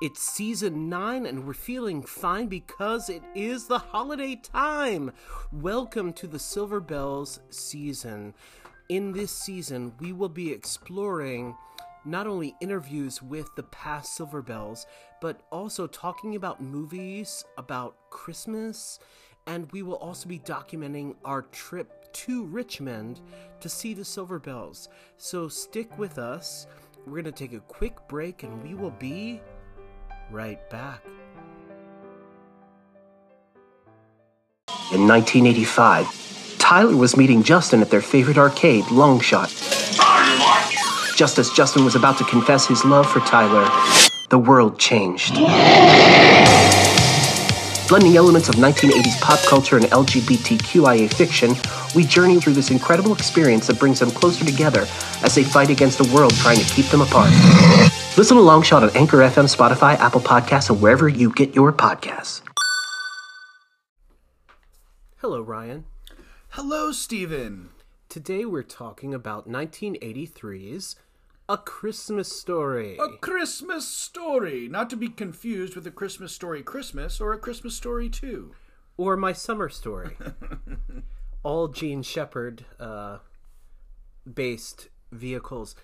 It's season 9 and we're feeling fine because it is the holiday time. Welcome to the Silver Belles season. In this season, we will be exploring not only interviews with the past Silver Belles, but also talking about movies, about Christmas, and we will also be documenting our trip to Richmond to see the Silver Belles. So stick with us. We're going to take a quick break and we will be right back. In 1985, Tyler was meeting Justin at their favorite arcade, Longshot. Just as Justin was about to confess his love for Tyler, the world changed. Blending elements of 1980s pop culture and LGBTQIA fiction, we journey through this incredible experience that brings them closer together as they fight against a world trying to keep them apart. Listen to Longshot on Anchor FM, Spotify, Apple Podcasts, and wherever you get your podcasts. Hello, Ryan. Hello, Steven. Today we're talking about 1983's A Christmas Story. A Christmas Story, not to be confused with A Christmas Story Christmas or A Christmas Story 2. Or My Summer Story. All Jean Shepherd uh, based vehicles.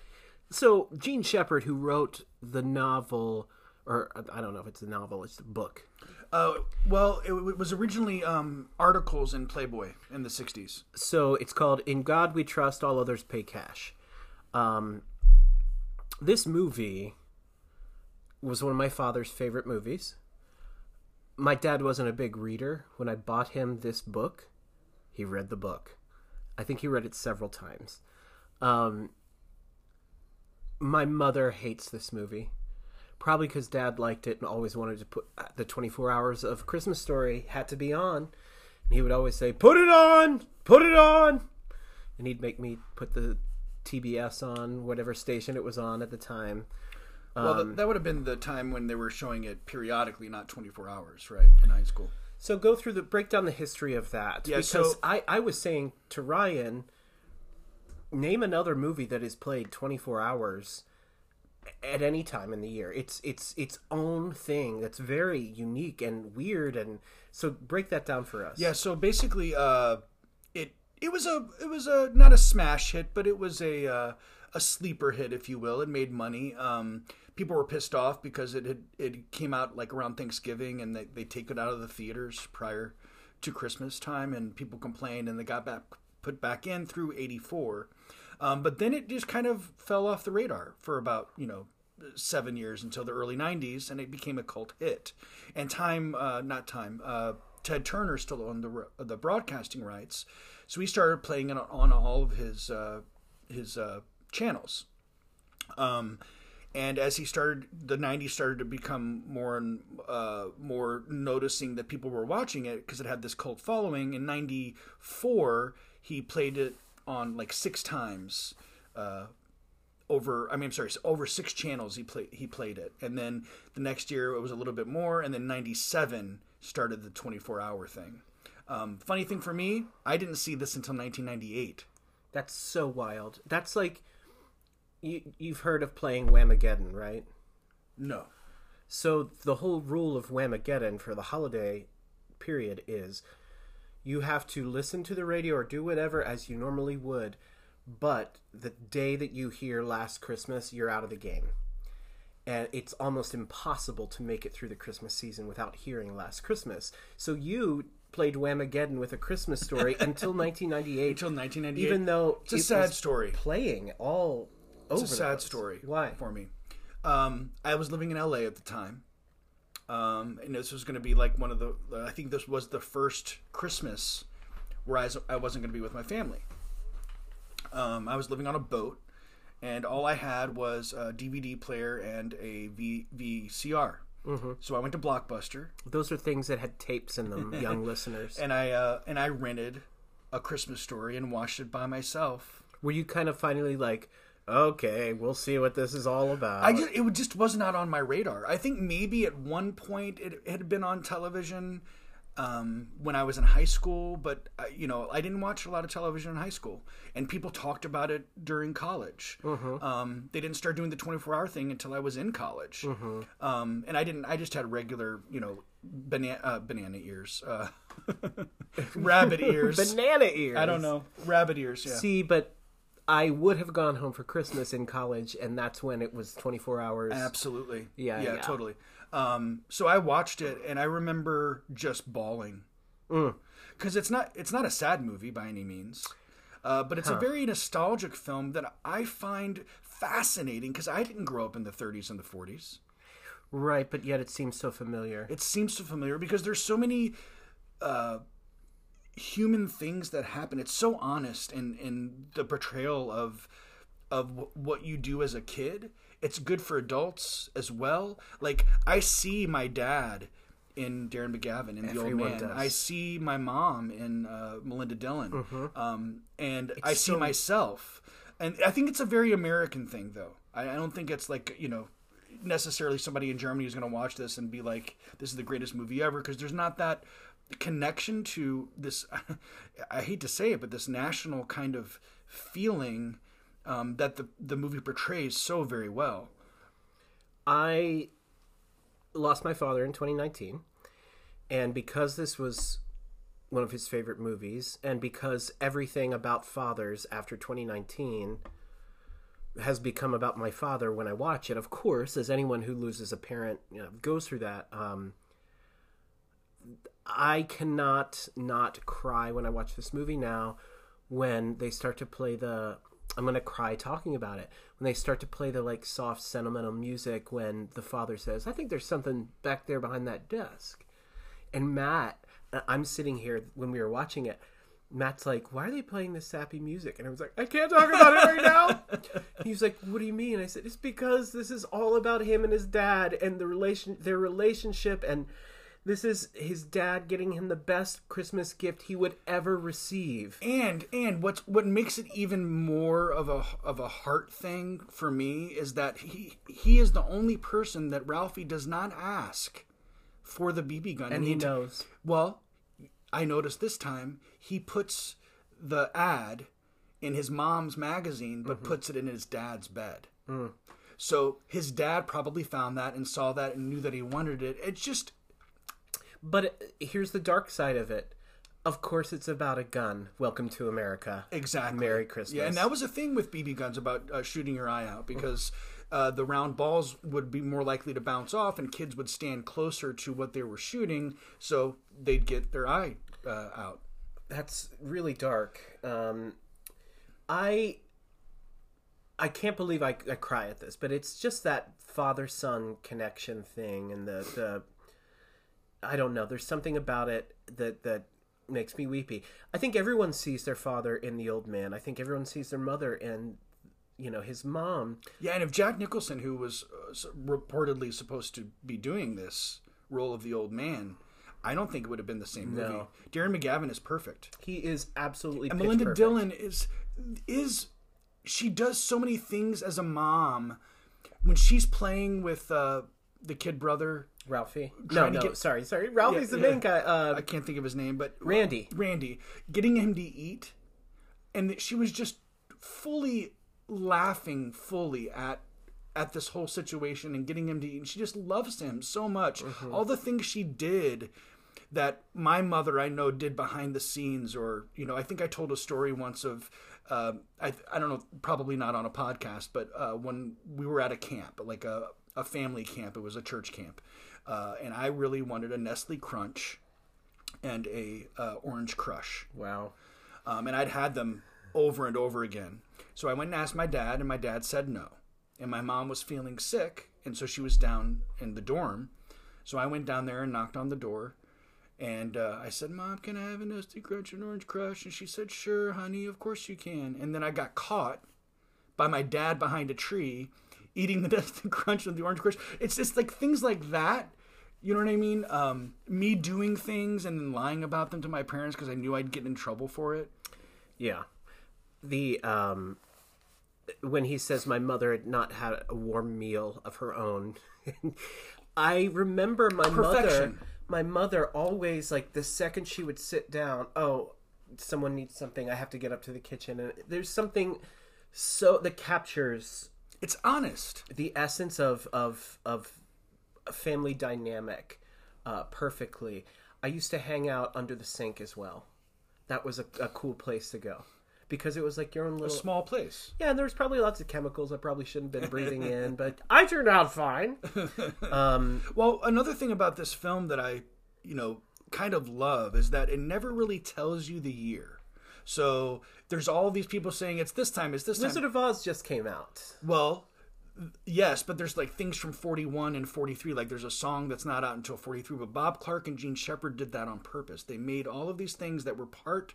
So, Jean Shepherd, who wrote the novel, or I don't know if it's a novel, it's a book. Uh, well, it, it was originally um, articles in Playboy in the 60s. So, it's called In God We Trust, All Others Pay Cash. Um, this movie was one of my father's favorite movies. My dad wasn't a big reader. When I bought him this book, he read the book. I think he read it several times. Um, my mother hates this movie. Probably because dad liked it and always wanted to put uh, the 24 hours of Christmas Story had to be on. And he would always say, Put it on! Put it on! And he'd make me put the TBS on, whatever station it was on at the time. well, th- that would have been the time when they were showing it periodically, not 24 hours, right, in high school. So go through the break down the history of that. Yeah, because so- I, I was saying to Ryan, name another movie that is played 24 hours at any time in the year. It's it's its own thing that's very unique and weird and so break that down for us. Yeah, so basically, uh, it it was a it was a not a smash hit, but it was a uh, a sleeper hit, if you will. It made money. Um, people were pissed off because it had it came out like around Thanksgiving, and they they take it out of the theaters prior to Christmas time, and people complained, and they got back put back in through '84. Um, but then it just kind of fell off the radar for about you know seven years until the early 90s and it became a cult hit. And time uh, not time uh, ted turner still owned the, the broadcasting rights. So he started playing it on all of his uh, his uh, channels. Um, and as he started the 90s started to become more and uh, more noticing that people were watching it because it had this cult following. In 94 he played it on like six times uh, over I mean I'm sorry over six channels he played he played it and then the next year it was a little bit more and then 97 started the 24 hour thing um, funny thing for me I didn't see this until 1998 That's so wild. That's like you you've heard of playing Whamageddon, right? no So the whole rule of Whamageddon for the holiday period is you have to listen to the radio or do whatever as you normally would, but the day that you hear Last Christmas, you're out of the game. And it's almost impossible to make it through the Christmas season without hearing Last Christmas. So you played Whamageddon with a Christmas story until 1998. until 1998 even though it's a sad story playing all over it's a sad story Why? for me um, I was living in LA at the time um, and this was going to be like one of the I think this was the first Christmas where I, I wasn't going to be with my family um, I was living on a boat and all I had was a DVD player and a v- VCR Mm-hmm. so I went to Blockbuster Those are things that had tapes in them, young listeners. and I uh, and I rented a Christmas story and watched it by myself Were you kind of finally like, okay, we'll see what this is all about? I just it just was not on my radar. I think maybe at one point it, it had been on television. um, when I was in high school, but uh, you know, I didn't watch a lot of television in high school, and people talked about it during college. Um, they didn't start doing the twenty four hour thing until I was in college, um, and I didn't. I just had regular, you know, banana uh, banana ears, uh, rabbit ears. Banana ears. I don't know, rabbit ears. Yeah. See, but I would have gone home for Christmas in college, and that's when it was 24 hours. Absolutely. Yeah, Yeah, yeah. totally. Um, so I watched it and I remember just bawling. Mm. Cuz it's not it's not a sad movie by any means. Uh, but it's a very nostalgic film that I find fascinating cuz I didn't grow up in the 30s and the 40s. Right, but yet it seems so familiar. It seems so familiar because there's so many uh, human things that happen. It's so honest and and the portrayal of of w- what you do as a kid. It's good for adults as well. Like I see my dad in Darren McGavin in The Old Everyone Man. does. I see my mom in uh, Melinda Dillon, um, and I see so- myself. And I think it's a very American thing, though. I, I don't think it's like you know necessarily somebody in Germany is going to watch this and be like, "This is the greatest movie ever," because there's not that connection to this. I hate to say it, but this national kind of feeling um, that the the movie portrays so very well. I lost my father in 2019, and because this was one of his favorite movies, and because everything about fathers after 2019 has become about my father when I watch it, of course, as anyone who loses a parent you know, goes through that. Um, I cannot not cry when I watch this movie now when they start to play the I'm going to cry talking about it. When they start to play the like soft sentimental music when the father says, "I think there's something back there behind that desk." And Matt, uh, I'm sitting here when we were watching it. Matt's like, "Why are they playing this sappy music?" And I was like, "I can't talk about it right now." he was like, "What do you mean?" I said, "It's because this is all about him and his dad and the relation, their relationship, and this is his dad getting him the best Christmas gift he would ever receive." And and what's what makes it even more of a of a heart thing for me is that he he is the only person that Ralphie does not ask for the BB gun, And he the- knows. Well, I noticed this time he puts the ad in his mom's magazine, but Mm-hmm. puts it in his dad's bed. Mm. So his dad probably found that and saw that and knew that he wanted it. It's just But uh, here's the dark side of it. Of course, it's about a gun. Welcome to America. Exactly. Merry Christmas. Yeah, and that was a thing with BB guns about uh, shooting your eye out because uh, the round balls would be more likely to bounce off, and kids would stand closer to what they were shooting, so they'd get their eye uh, out. that's really dark. Um, I I can't believe I, I cry at this, but it's just that father son connection thing, and the the I don't know. There's something about it that that makes me weepy. I think everyone sees their father in the old man. I think everyone sees their mother in you know his mom. Yeah, and if Jack Nicholson, who was uh, reportedly supposed to be doing this role of the old man, I don't think it would have been the same movie. No. Darren McGavin is perfect. He is absolutely And Melinda perfect. Dillon is is she does so many things as a mom when she's playing with uh, the kid brother. Ralphie. No, no, get- sorry, sorry. Ralphie's Yeah, the yeah. main guy. Uh, I can't think of his name, but Randy. Randy, getting him to eat, and she was just fully laughing fully at at this whole situation and getting him to eat. And she just loves him so much. Mm-hmm. All the things she did that my mother I know did behind the scenes, or you know, I think I told a story once of. Uh, I, I don't know, probably not on a podcast, but uh, when we were at a camp, like a, a family camp, it was a church camp, uh, and I really wanted a Nestle Crunch and a uh, Orange Crush, wow. um, and I'd had them over and over again. So I went and asked my dad, and my dad said no. And my mom was feeling sick, and so she was down in the dorm. So I went down there and knocked on the door, and uh, I said, "Mom, can I have a Nestle Crunch and Orange Crush?" And she said, "Sure, honey, of course you can." And then I got caught by my dad behind a tree eating the Nestle Crunch and the Orange Crush. It's just like things like that. You know what I mean? Um, me doing things and then lying about them to my parents because I knew I'd get in trouble for it. Yeah. The um when he says my mother had not had a warm meal of her own. I remember my mother my mother always like the second she would sit down, oh, someone needs something, I have to get up to the kitchen, and there's something so that captures It's honest. the essence of of of a family dynamic uh, perfectly. I used to hang out under the sink as well. That was a, a cool place to go because it was like your own A little. small place. yeah, and there was probably lots of chemicals I probably shouldn't have been breathing in, but I turned out fine. Um, Well, another thing about this film that I, you know, kind of love is that it never really tells you the year. So there's all these people saying it's this time, it's this time. Wizard of Oz just came out. Well, yes, but there's like things from 41 and 43. Like there's a song that's not out until 43. But Bob Clark and Jean Shepherd did that on purpose. They made all of these things that were part.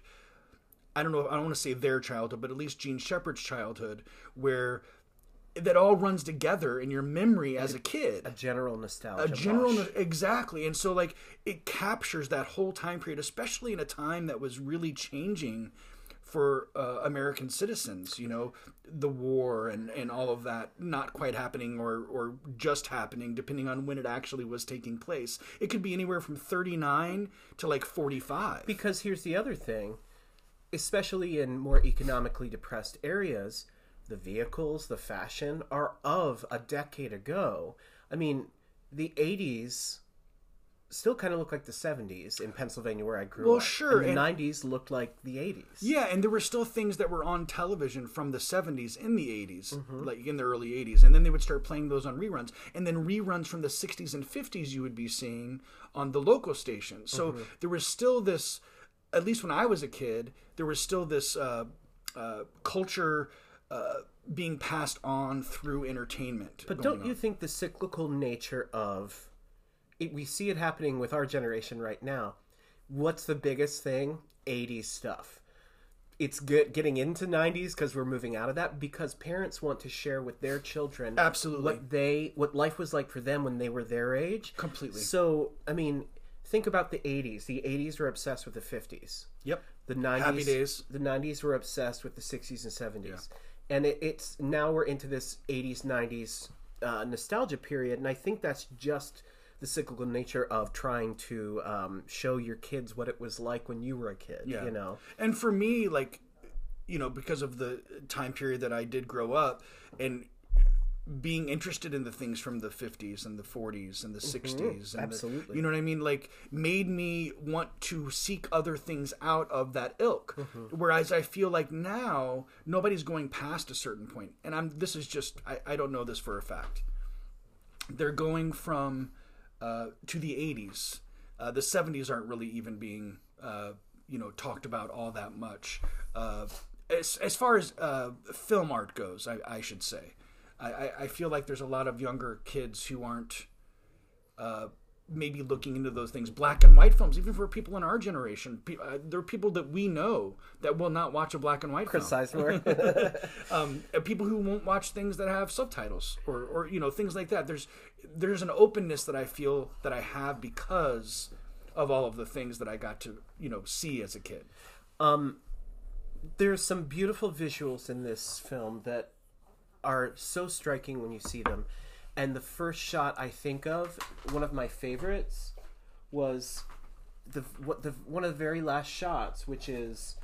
I don't know. I don't want to say their childhood, but at least Jean Shepherd's childhood, where that all runs together in your memory as a kid A general nostalgia. a general wash. exactly and so like it captures that whole time period especially in a time that was really changing for uh, american citizens you know the war and and all of that not quite happening or or just happening depending on when it actually was taking place it could be anywhere from 39 to like 45 Because here's the other thing, especially in more economically depressed areas, the vehicles, the fashion are of a decade ago. I mean, the 80s still kind of look like the 70s in Pennsylvania where I grew Well, up. Well, sure, And the and- 90s looked like the 80s. Yeah, and there were still things that were on television from the 70s in the 80s, Mm-hmm. like in the early 80s, and then they would start playing those on reruns. And then reruns from the 60s and 50s you would be seeing on the local stations. So Mm-hmm. there was still this, at least when I was a kid, there was still this uh, uh, culture uh, being passed on through entertainment. But don't you think the cyclical nature of it, we see it happening with our generation right now? What's the biggest thing? 80s stuff. It's getting into 90s because we're moving out of that because parents want to share with their children Absolutely. what they what life was like for them when they were their age. Completely. So, I mean, think about the 80s. The 80s were obsessed with the 50s. Yep. The 90s Happy days. The 90s were obsessed with the 60s and 70s. And it, it's now we're into this 80s 90s uh, nostalgia period and I think that's just the cyclical nature of trying to um, show your kids what it was like when you were a kid, Yeah. you know. And for me, like, you know, because of the time period that I did grow up and being interested in the things from the 50s and the 40s and the 60s and the- absolutely. you know what i mean like made me want to seek other things out of that ilk whereas i feel like now nobody's going past a certain point and i'm this is just i, I don't know this for a fact they're going from uh, to the 80s. Uh, the 70s aren't really even being, uh, you know, talked about all that much. Uh, as, as far as uh, film art goes, I, I should say, I, I, I feel like there's a lot of younger kids who aren't uh, maybe looking into those things. Black and white films, even for people in our generation, pe- uh, there are people that we know that will not watch a black and white film Sizemore. um, uh, people who won't watch things that have subtitles or, or you know things like that. There's there's an openness that I feel that I have because of all of the things that I got to you know see as a kid. There's some beautiful visuals in this film that are so striking when you see them. And the first shot I think of, one of my favorites, was the what the one of the very last shots, which is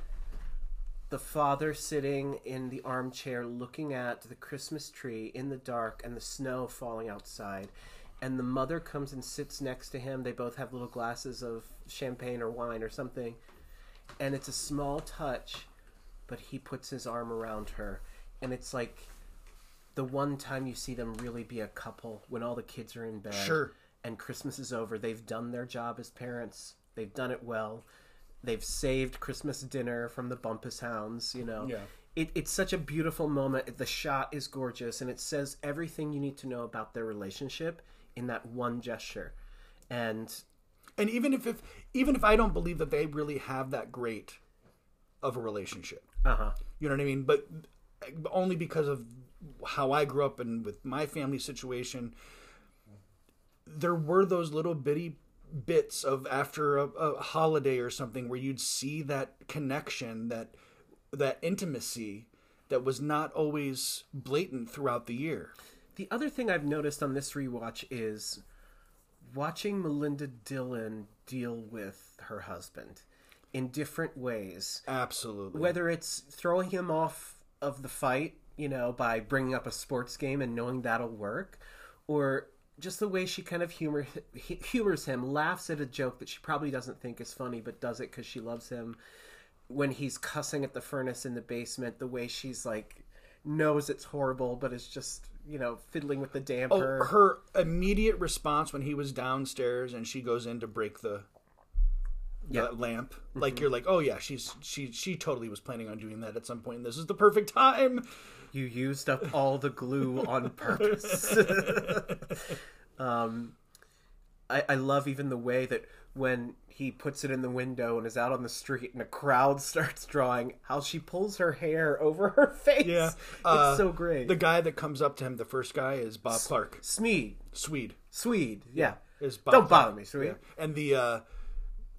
the father sitting in the armchair looking at the Christmas tree in the dark and the snow falling outside. And the mother comes and sits next to him. They both have little glasses of champagne or wine or something. And it's a small touch, but he puts his arm around her. And it's like the one time you see them really be a couple when all the kids are in bed Sure. and Christmas is over. They've done their job as parents. They've done it well. They've saved Christmas dinner from the Bumpus Hounds, you know. Yeah. It, it's such a beautiful moment. The shot is gorgeous and it says everything you need to know about their relationship in that one gesture. And And even if, if even if I don't believe that they really have that great of a relationship, uh-huh. you know what I mean. But only because of how I grew up and with my family situation, there were those little bitty bits of after a, a holiday or something where you'd see that connection, that that intimacy that was not always blatant throughout the year. The other thing I've noticed on this rewatch is watching Melinda Dillon deal with her husband in different ways, Absolutely. whether it's throwing him off of the fight, you know, by bringing up a sports game and knowing that'll work, or just the way she kind of humor humors him, laughs at a joke that she probably doesn't think is funny, but does it because she loves him. When he's cussing at the furnace in the basement, the way she's like knows it's horrible, but is just you know fiddling with the oh, damper. Oh, her immediate response when he was downstairs and she goes in to break the, Yeah. Mm-hmm. lamp, like you're like, oh yeah, she's she she totally was planning on doing that at some point. And this is the perfect time. You used up all the glue on purpose. um, I, I love even the way that when he puts it in the window and is out on the street and a crowd starts drawing, how she pulls her hair over her face. Yeah, it's Uh, so great. The guy that comes up to him, the first guy, is Bob Clark, Smeed, Swede. Swede, yeah. Is Bob Don't Clark. bother me, Swede. Yeah. And the uh,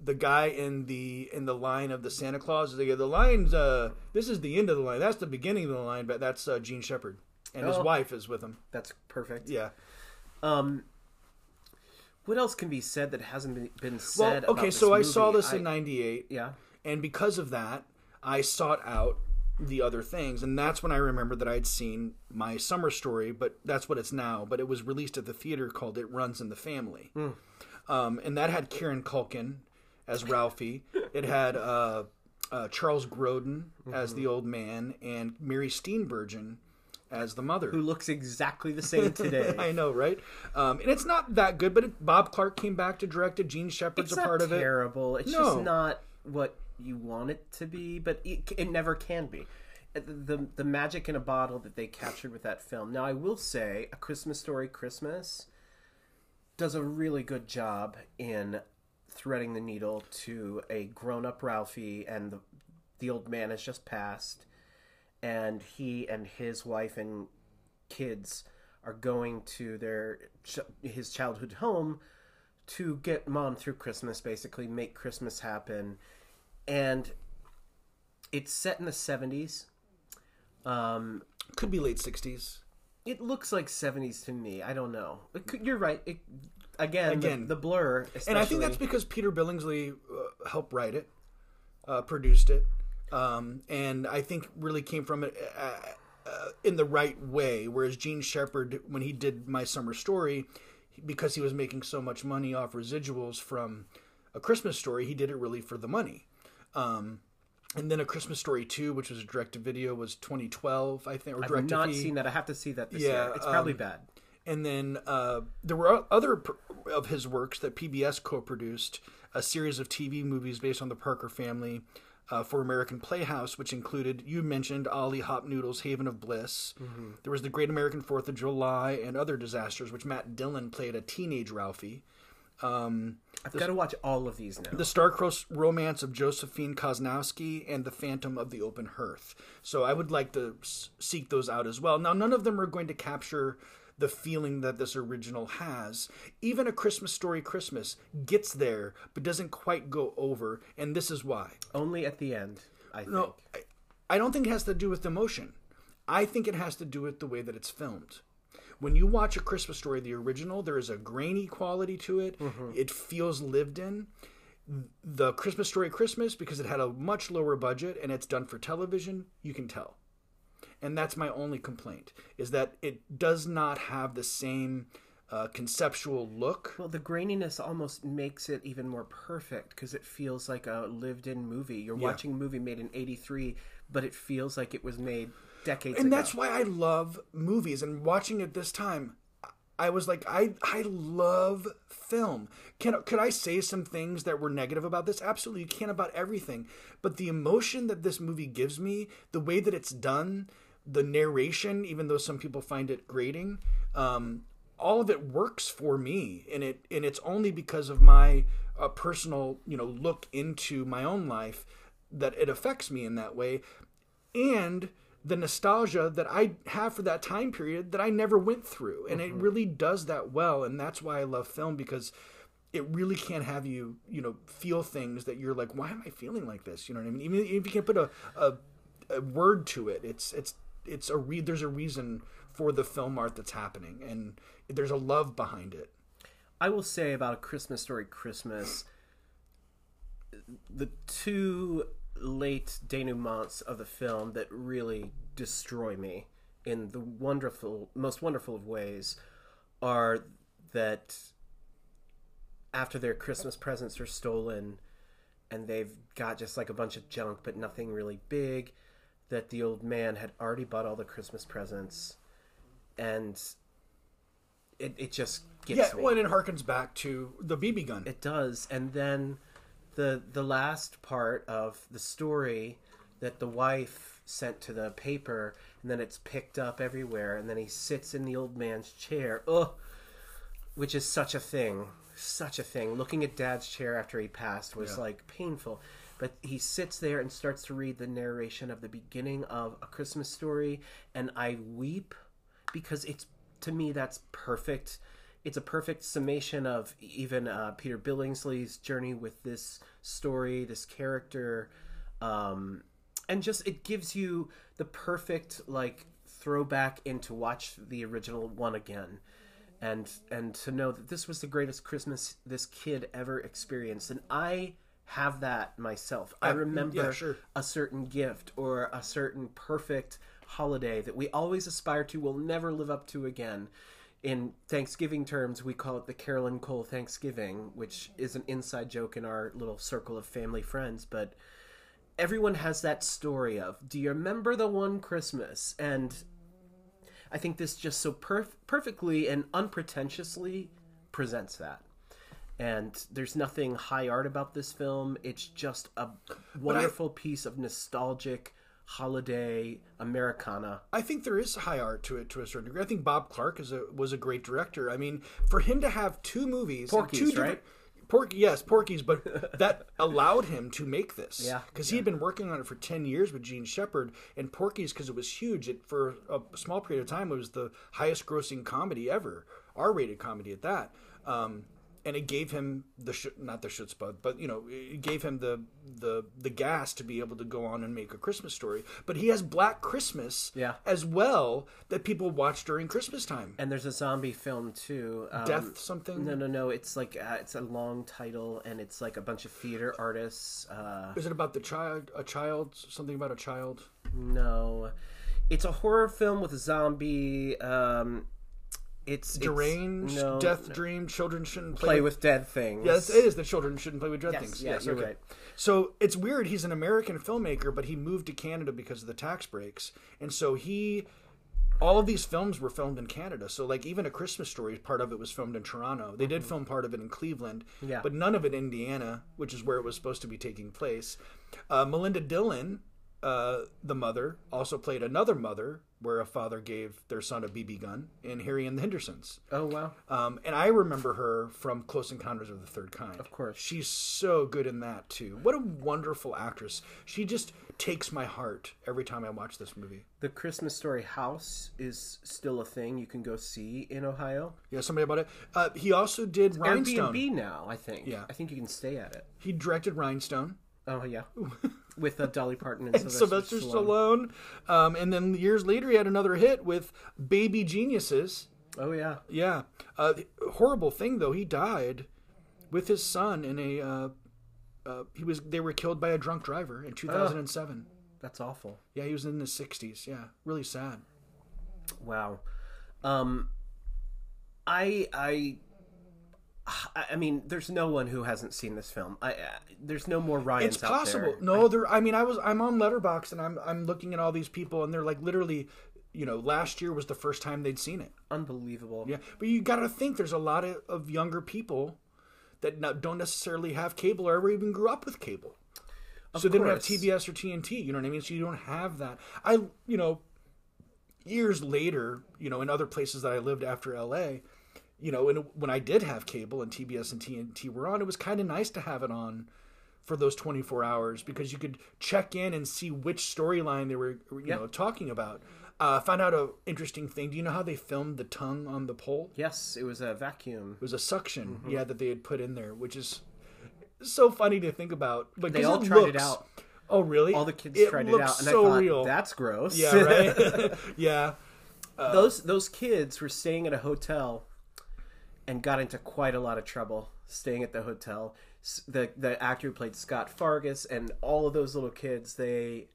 the guy in the in the line of the Santa Claus, the the line's uh, this is the end of the line. That's the beginning of the line, but that's uh, Jean Shepherd, and his Oh. wife is with him. That's perfect. Yeah. Um, what else can be said that hasn't been, been Well, said? about okay, so I saw this I- in '98. Yeah. And because of that, I sought out the other things. And that's when I remembered that I'd seen my summer story, but that's what it's now. But it was released at the theater called It Runs in the Family. Um, and that had Kieran Culkin as Ralphie. it had uh, uh, Charles Grodin as the old man and Mary Steenburgen as the mother. Who looks exactly the same today? I know, right? Um, and it's not that good, but it, Bob Clark came back to direct it. Jean Shepherd's it's a part of it. terrible. It's No. just not what you want it to be, but it, it never can be. Uh, The the magic in a bottle that they captured with that film. Now, I will say, A Christmas Story Christmas does a really good job in threading the needle to a grown up Ralphie, and the the old man has just passed, and he and his wife and kids are going to their his childhood home to get mom through Christmas, basically make Christmas happen, and it's set in the seventies. Um, Could be late 60s. it looks like seventies to me. I don't know. It could, you're right. It, again, Again. the, the blur, especially. And I think that's because Peter Billingsley uh, helped write it, uh, produced it, um, and I think really came from it uh, uh, in the right way. Whereas Jean Shepherd, when he did My Summer Story, because he was making so much money off residuals from A Christmas Story, he did it really for the money. Um, and then A Christmas Story 2, which was a direct to video, was 2012, I think, or I've not seen that. I have to see that this Yeah, year. It's probably um, bad. And then uh, there were other of his works that PBS co-produced a series of TV movies based on the Parker family uh, for American Playhouse, which included you mentioned Ollie Hopnoodle's Haven of Bliss. There was the Great American Fourth of July and other disasters, which Matt Dillon played a teenage Ralphie. I've got to watch all of these now. The Star-Crossed Romance of Josephine Cosnowski and The Phantom of the Open Hearth. So I would like to s- seek those out as well. Now, none of them are going to capture the feeling that this original has. Even A Christmas Story Christmas gets there, but doesn't quite go over, and this is why. Only at the end, I think. No, I, I don't think it has to do with the emotion. I think it has to do with the way that it's filmed. When you watch A Christmas Story, the original, there is a grainy quality to it. Mm-hmm. It feels lived in. The Christmas Story Christmas, because it had a much lower budget and it's done for television, you can tell. And that's my only complaint, is that it does not have the same uh, conceptual look. Well, the graininess almost makes it even more perfect because it feels like a lived-in movie. You're watching a movie made in '83, but it feels like it was made decades and ago. that's why I love movies and watching it this time. I was like, I I love film. Can could I say some things that were negative about this? Absolutely, you can about everything. But the emotion that this movie gives me, the way that it's done, the narration, even though some people find it grating, um, all of it works for me, and it and it's only because of my uh, personal, you know, look into my own life that it affects me in that way, and the nostalgia that I have for that time period that I never went through. And it mm-hmm. really does that well. And that's why I love film because it really can't have you, you know, feel things that you're like, why am I feeling like this? You know what I mean? Even if you can't put a, a, a word to it, it's, it's, it's a re- there's a reason for the film art that's happening and there's a love behind it. I will say about a Christmas story Christmas the two late denouements of the film that really destroy me in the wonderful most wonderful of ways are that after their Christmas presents are stolen and they've got just like a bunch of junk but nothing really big that the old man had already bought all the Christmas presents and it, it just gets Yeah, me. well, and it harkens back to the BB gun. It does, and then the the last part of the story that the wife sent to the paper, and then it's picked up everywhere, and then he sits in the old man's chair. Ugh, which is such a thing, such a thing. Looking at Dad's chair after he passed was Yeah. like painful. But he sits there and starts to read the narration of the beginning of A Christmas Story, and I weep because it's to me that's perfect. It's a perfect summation of even uh, Peter Billingsley's journey with this story, this character, um, and just it gives you the perfect like throwback into watch the original one again. And and to know that this was the greatest christmas this kid ever experienced. And i have that myself. I Uh, remember yeah, sure. a certain gift or a certain perfect holiday that we always aspire to will never live up to again in thanksgiving terms we call it the carolyn cole thanksgiving which is an inside joke in our little circle of family friends but everyone has that story of do you remember the one christmas? And i think this just so perf- perfectly and unpretentiously presents that. And there's nothing high art about this film. It's just a wonderful piece of nostalgic holiday americana I think there is high art to it to a certain degree. I think Bob Clark is a was a great director. I mean, for him to have two movies, Porky's, two right? Porky, yes, Porky's, but that allowed him to make this. Yeah, because he had been working on it for ten years with Jean Shepherd, and Porky's because it was huge. It for a small period of time it was the highest grossing comedy ever, R rated comedy at that. Um, and it gave him the sh- not the chutzpah, but you know, it gave him the the the gas to be able to go on and make a Christmas story. But he has Black Christmas, Yeah. as well that people watch during Christmas time. and there's a zombie film too um, Death something. no no no it's like uh, it's a long title and it's like a bunch of theater artists uh Is it about the child? A child? Something about a child? No, it's a horror film with a zombie. Um, it's it's- Deranged, no, death no. dream. Children shouldn't play, Play with dead things. Yes, it is. The children shouldn't play with dead Yes, things. yeah, yes, you're okay. right. So it's weird. He's an American filmmaker, but he moved to Canada because of the tax breaks, and so he. All of these films were filmed in Canada. So, like, even A Christmas Story, part of it was filmed in Toronto. They did film part of it in Cleveland, Mm-hmm. Yeah. but none of it in Indiana, which is where it was supposed to be taking place. Uh, Melinda Dillon, uh, the mother, also played another mother where a father gave their son a BB gun in Harry and the Hendersons. Oh wow. Um, and I remember her from Close Encounters of the Third Kind. Of course. She's so good in that, too. What a wonderful actress. She just takes my heart every time I watch this movie. The Christmas Story house is still a thing you can go see in Ohio. Yeah, somebody about it. Uh, he also did Rhinestone. Airbnb now, I think. Yeah. I think you can stay at it. He directed Rhinestone. Oh yeah, with uh, Dolly Parton and, And Sylvester Stallone. Um, and then years later, he had another hit with Baby Geniuses. Oh yeah. Yeah. Uh, horrible thing, though. He died with his son in a. Uh, uh, he was. They were killed by a drunk driver in 2007. That's awful. Yeah, he was in his 60s. Yeah, really sad. Wow. Um, I I. I I mean, there's no one who hasn't seen this film. I, uh, there's no more Ryans It's possible. there. No, there. I mean, I was. I'm on Letterboxd and I'm. I'm looking at all these people and they're like literally. You know, last year was the first time they'd seen it. Unbelievable. Yeah, but you got to think there's a lot of, of younger people that not, don't necessarily have cable or ever even grew up with cable. so they don't have. TBS or TNT. You know what I mean? So you don't have that. I, you know, years later, you know, in other places that I lived after LA, you know, and when I did have cable and TBS and TNT were on, it was kind of nice to have it on for those 24 hours because you could check in and see which storyline they were, you Yeah. know, talking about. Uh, found out a interesting thing. Do you know how they filmed the tongue on the pole? Yes, it was a vacuum. It was a suction, Mm-hmm. yeah, that they had put in there, which is so funny to think about. But They all tried it out. Oh, really? All the kids it tried it out, and so I thought real. that's gross. yeah, right. yeah, those those kids were staying at a hotel, and got into quite a lot of trouble staying at the hotel. The the actor who played Scut Farkus and all of those little kids, they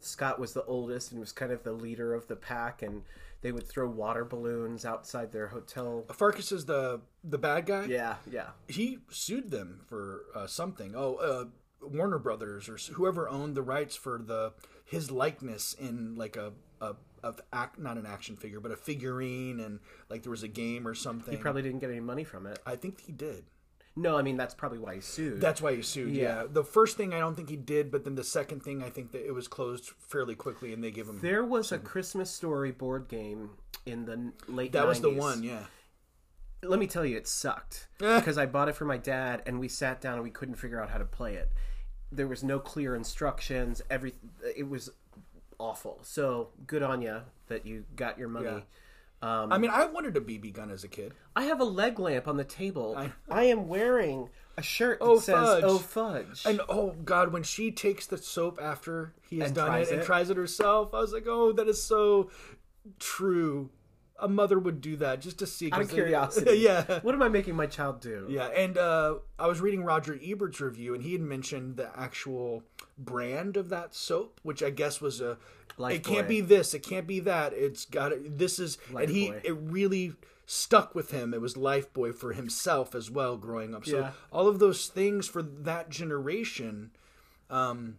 Scott was the oldest and was kind of the leader of the pack, and they would throw water balloons outside their hotel. Farkus is the the bad guy. Yeah, yeah. he sued them for uh, something. Oh, uh, Warner Brothers or whoever owned the rights for the his likeness in like a a of act not an action figure but a figurine and like there was a game or something. He probably didn't get any money from it. I think he did. No, I mean that's probably why he sued. That's why he sued. Yeah. Yeah. The first thing I don't think he did, but then the second thing I think that it was closed fairly quickly and they give him. there was a Christmas Story board game in the late. that was the one. Yeah. let me tell you, it sucked because I bought it for my dad, and we sat down and we couldn't figure out how to play it. There was no clear instructions. Every it was awful. So good on you that you got your money. um I mean, I wanted a BB gun as a kid. I have a leg lamp on the table. I, am wearing a shirt that Oh, says fudge. "Oh fudge." And oh god, when she takes the soap after he has And done tries it and tries it herself, I was like, oh, that is so true. A mother would do that just to see. Out of they- curiosity. yeah. What am I making my child do? Yeah, and uh, I was reading Roger Ebert's review, and he had mentioned the actual brand of that soap, which I guess was a. Life it can't be this. It can't be that. It's got. to This is, and he Lifebuoy. it really stuck with him. It was Lifebuoy for himself as well, growing up. So Yeah. all of those things for that generation, um,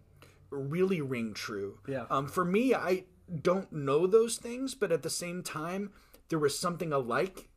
really ring true. Yeah. Um, for me, I don't know those things, but at the same time, there was something alike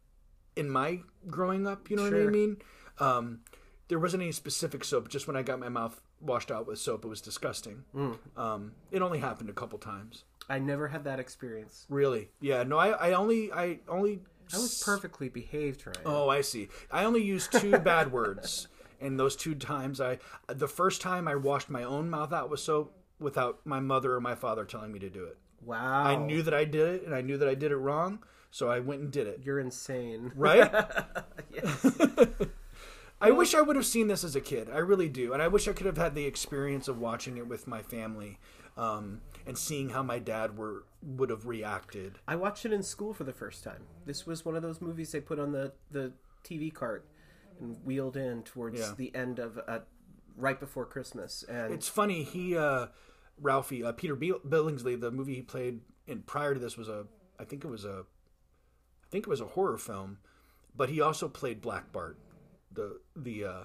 in my growing up. You know what I mean? Um, there wasn't any specific soap. Just when I got my mouth washed out with soap, it was disgusting. Hmm. Um, it only happened a couple times. I never had that experience. Really? Yeah. No, I, I only, I only. I was perfectly behaved, right? Oh, I see. I only used two bad words, and those two times, I the first time I washed my own mouth out with soap without my mother or my father telling me to do it. wow! I knew that I did it, and I knew that I did it wrong, so I went and did it. you're insane. Right? Yes. I wish I would have seen this as a kid. I really do, and I wish I could have had the experience of watching it with my family um, and seeing how my dad were would have reacted. I watched it in school for the first time. This was one of those movies they put on the, the TV cart and wheeled in towards Yeah. the end of uh, right before Christmas. And It's funny. He, uh, Ralphie, uh, Peter Bill- Billingsley, the movie he played in prior to this was a, I think it was a, think it was a horror film, but he also played Black Bart, the the uh,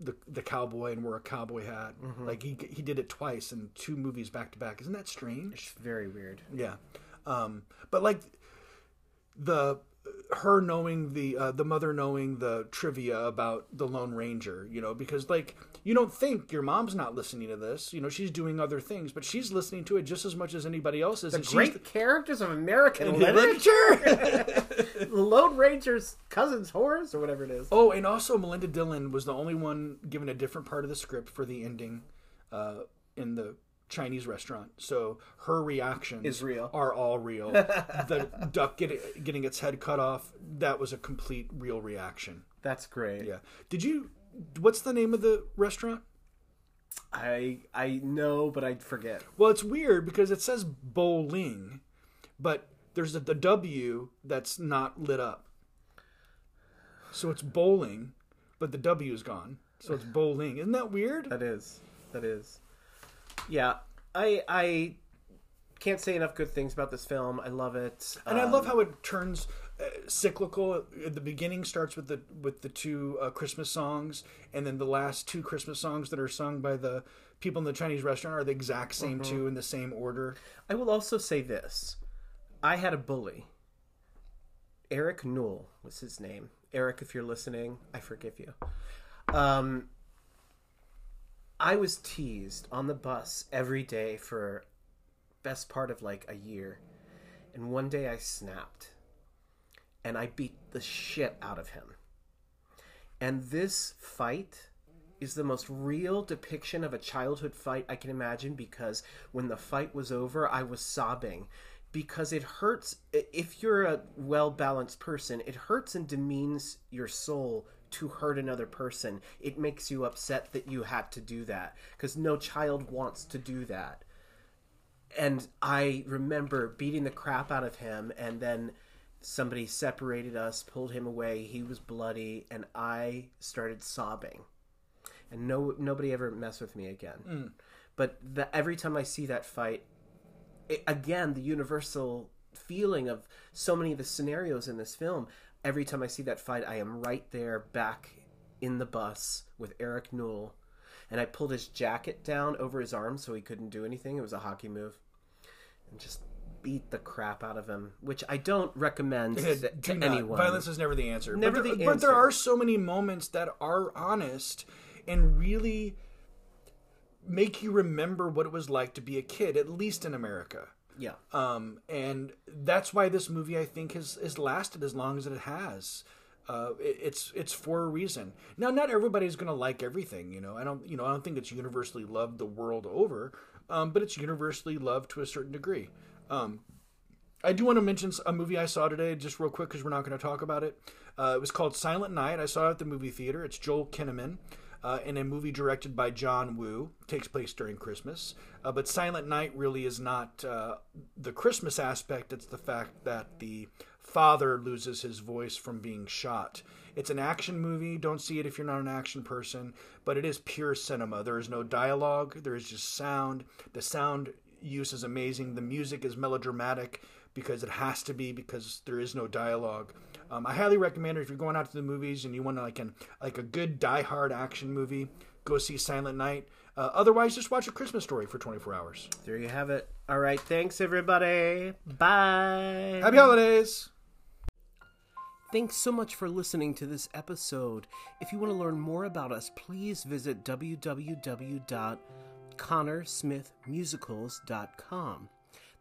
the the cowboy and wore a cowboy hat. Like he he did it twice in two movies back to back. Isn't that strange? it's very weird. Yeah, um, but like the her knowing the uh, the mother knowing the trivia about the Lone Ranger, you know, because like you don't think your mom's not listening to this, you know, she's doing other things, but she's listening to it just as much as anybody else is. and she's Great characters of American literature. the Lone Ranger's cousin's horse or whatever it is. Oh, and also Melinda Dillon was the only one given a different part of the script for the ending uh, in the Chinese restaurant. So her reactions Is real. are all real. the duck getting getting its head cut off, that was a complete real reaction. That's great. Yeah. Did you what's the name of the restaurant? I I know, but I forget. Well, it's weird because it says bowling, but there's a, the W that's not lit up. So it's bowling, but the W is gone. So it's bowling. Isn't that weird? That is. That is. Yeah. I I can't say enough good things about this film. I love it. And I love how it turns uh, cyclical. At the beginning starts with the with the two uh, Christmas songs, and then the last two Christmas songs that are sung by the people in the Chinese restaurant are the exact same two in the same order. I will also say this. I had a bully. Eric Newell was his name. Eric, if you're listening, I forgive you. Um, I was teased on the bus every day for best part of like a year. And one day I snapped and I beat the shit out of him. And this fight is the most real depiction of a childhood fight I can imagine because when the fight was over, I was sobbing because it hurts. If you're a well balanced person, it hurts and demeans your soul to hurt another person. It makes you upset that you had to do that because no child wants to do that and I remember beating the crap out of him and then somebody separated us, pulled him away. He was bloody, and I started sobbing. And no, nobody ever messed with me again. Hmm. But the, every time I see that fight, it, again, the universal feeling of so many of the scenarios in this film. Every time I see that fight, I am right there, back in the bus with Eric Newell, and I pulled his jacket down over his arm so he couldn't do anything. It was a hockey move, and just beat the crap out of him, which I don't recommend to, Do to anyone. Violence is never the answer. Never but there, the But there are so many moments that are honest and really make you remember what it was like to be a kid, at least in America. Yeah. Um, and that's why this movie, I think, has, has lasted as long as it has. Uh, it- it's it's for a reason. Now, not everybody's going to like everything. You know, I don't you know I don't think it's universally loved the world over, um, but it's universally loved to a certain degree. Um, I do want to mention a movie I saw today, just real quick, because we're not going to talk about it. Uh, it was called Silent Night. I saw it at the movie theater. It's Joel Kinnaman uh, in a movie directed by John Woo. takes place during Christmas. Uh, but Silent Night really is not uh, the Christmas aspect, it's the fact that the father loses his voice from being shot. It's an action movie. Don't see it if you're not an action person, but it is pure cinema. There is no dialogue, there is just sound. The sound use is amazing. The music is melodramatic because it has to be because there is no dialogue. Um, I highly recommend it if you're going out to the movies and you want like an like a good die-hard action movie. Go see Silent Night. Uh, otherwise, just watch A Christmas Story for 24 hours. There you have it. All right. Thanks, everybody. Bye. Happy holidays! Thanks so much for listening to this episode. If you want to learn more about us, please visit www.connersmithmusicals.com.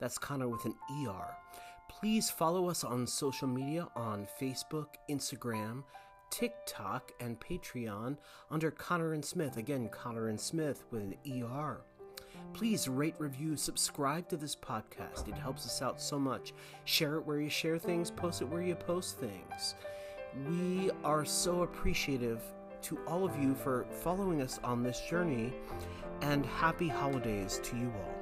That's Conner with an ER. Please follow us on social media on Facebook, Instagram, TikTok, and Patreon under Conner and Smith. Again, Conner and Smith with an ER. Please rate, review, subscribe to this podcast. It helps us out so much. Share it where you share things, post it where you post things. We are so appreciative to all of you for following us on this journey, and happy holidays to you all.